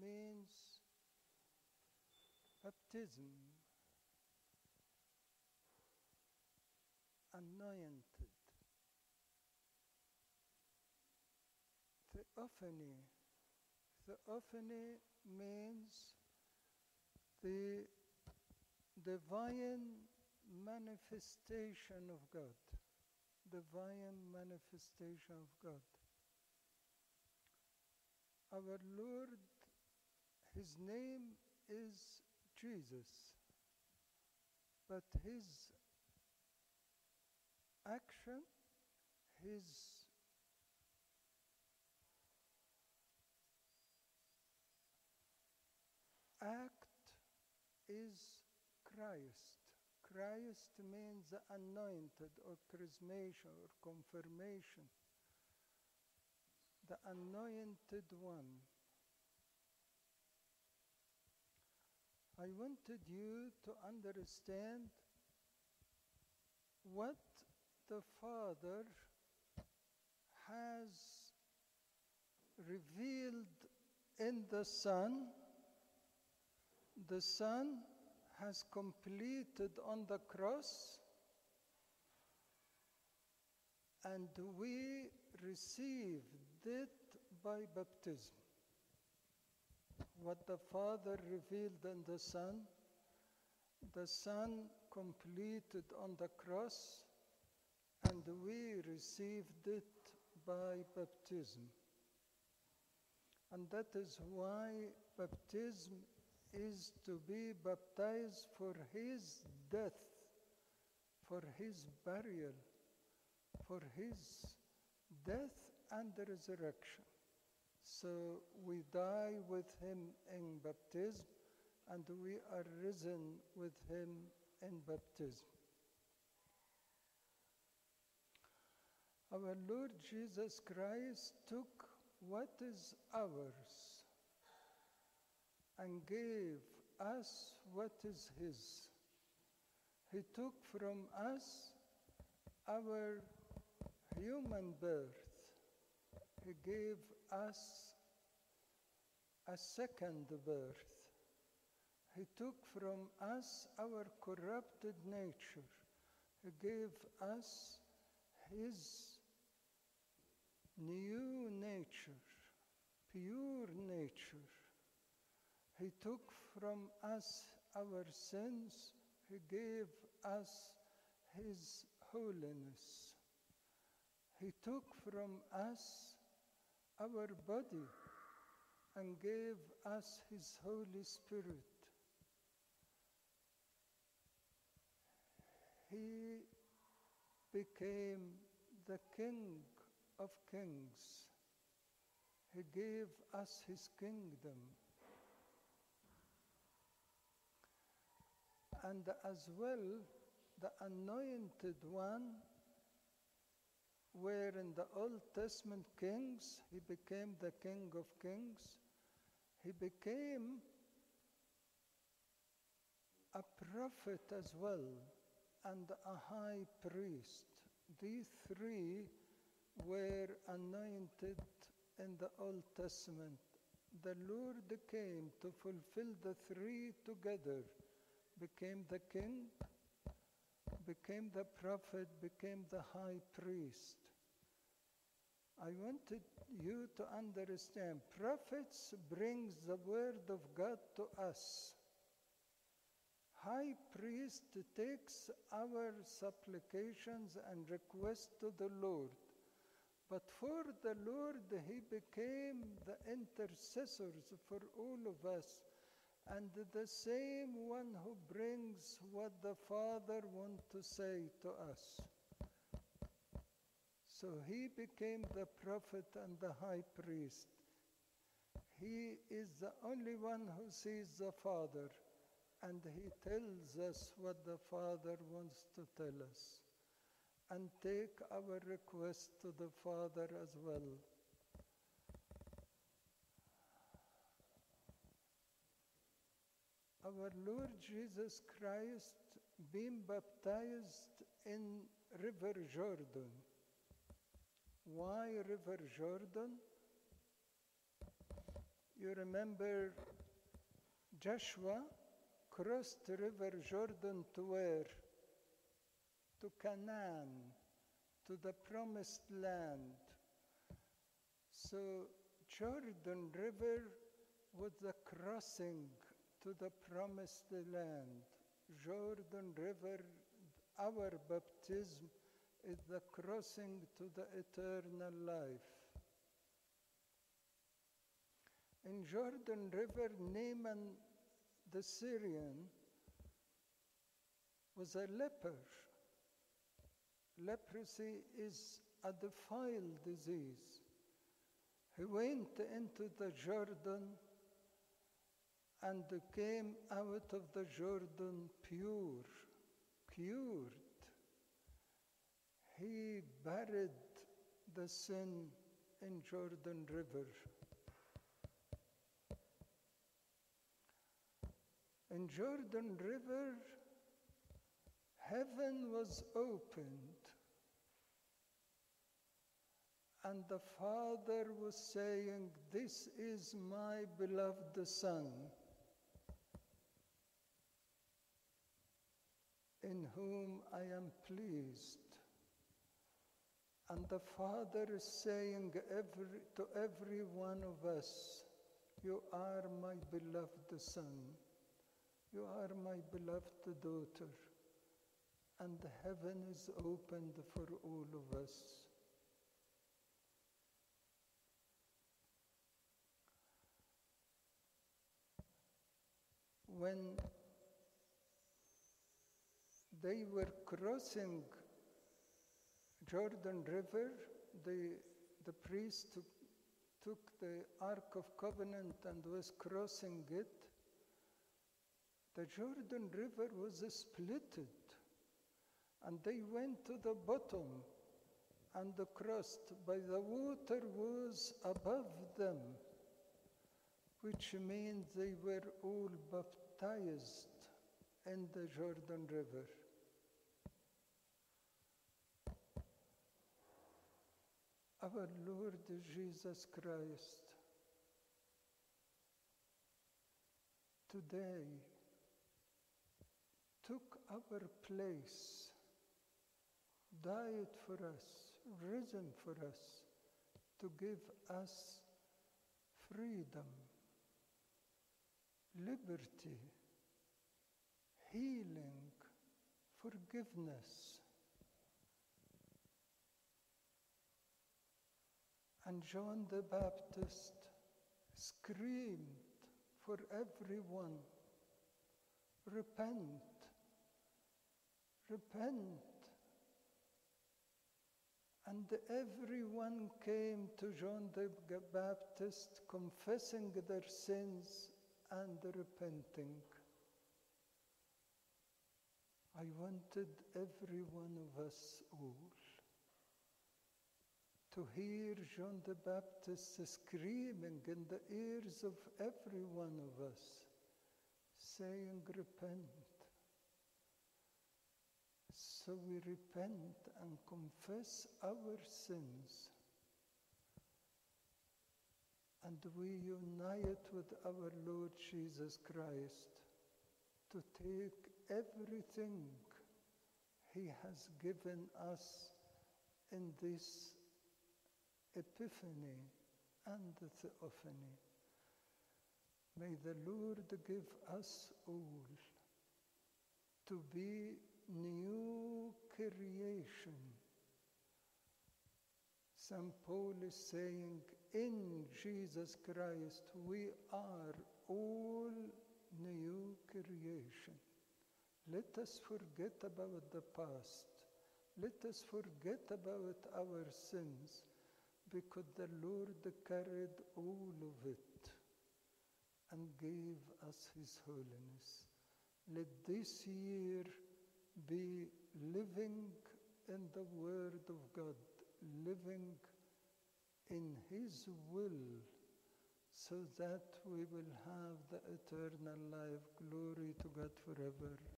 means baptism, anointed. Theophany. Theophany means the divine manifestation of God. Divine manifestation of God. Our Lord, His name is Jesus, but His action, His act is Christ. Christ means the anointed or chrismation or confirmation. The anointed one. I wanted you to understand what the Father has revealed in the Son. The Son has completed on the cross, and we received it by baptism. What the Father revealed in the Son, the Son completed on the cross, and we received it by baptism. And that is why baptism is to be baptized for his death, for his burial, for his death and resurrection. So we die with him in baptism and we are risen with him in baptism. Our Lord Jesus Christ took what is ours and gave us what is His. He took from us our human birth. He gave us a second birth. He took from us our corrupted nature. He gave us His new nature, pure nature. He took from us our sins. He gave us His holiness. He took from us our body and gave us His Holy Spirit. He became the King of Kings. He gave us His kingdom. and as well the anointed one where in the Old Testament kings he became the King of Kings, he became a prophet as well and a high priest. These three were anointed in the Old Testament. The Lord came to fulfill the three together became the king, became the prophet, became the high priest. I wanted you to understand prophets brings the word of God to us. High priest takes our supplications and requests to the Lord. But for the Lord, he became the intercessors for all of us and the same one who brings what the Father wants to say to us. So he became the prophet and the high priest. He is the only one who sees the Father, and he tells us what the Father wants to tell us. And take our request to the Father as well. our Lord Jesus Christ being baptized in River Jordan. Why River Jordan? You remember Joshua crossed the river Jordan to where? To Canaan, to the promised land. So Jordan River was the crossing to the promised land. Jordan River, our baptism is the crossing to the eternal life. In Jordan River, Naaman the Syrian was a leper. Leprosy is a defiled disease. He went into the Jordan and came out of the Jordan pure, cured. He buried the sin in Jordan River. In Jordan River, heaven was opened, and the Father was saying, This is my beloved Son, in whom I am pleased. And the Father is saying every, to every one of us, You are my beloved Son. You are my beloved daughter, and heaven is opened for all of us. When they were crossing Jordan River, the, the priest took, took the Ark of Covenant and was crossing it the Jordan River was splitted, and they went to the bottom and the crossed, but the water was above them, which means they were all baptized in the Jordan River. Our Lord Jesus Christ, today, took our place, died for us, risen for us, to give us freedom, liberty, healing, forgiveness. And John the Baptist screamed for everyone repent, repent. And everyone came to John the Baptist confessing their sins and repenting. I wanted every one of us all to hear John the Baptist screaming in the ears of every one of us, saying, Repent. So we repent and confess our sins. And we unite with our Lord Jesus Christ to take everything He has given us in this Epiphany and the Theophany. May the Lord give us all to be new creation. St. Paul is saying, in Jesus Christ, we are all new creation. Let us forget about the past. Let us forget about our sins because the Lord carried all of it and gave us His holiness. Let this year be living in the Word of God, living in His will, so that we will have the eternal life. Glory to God forever.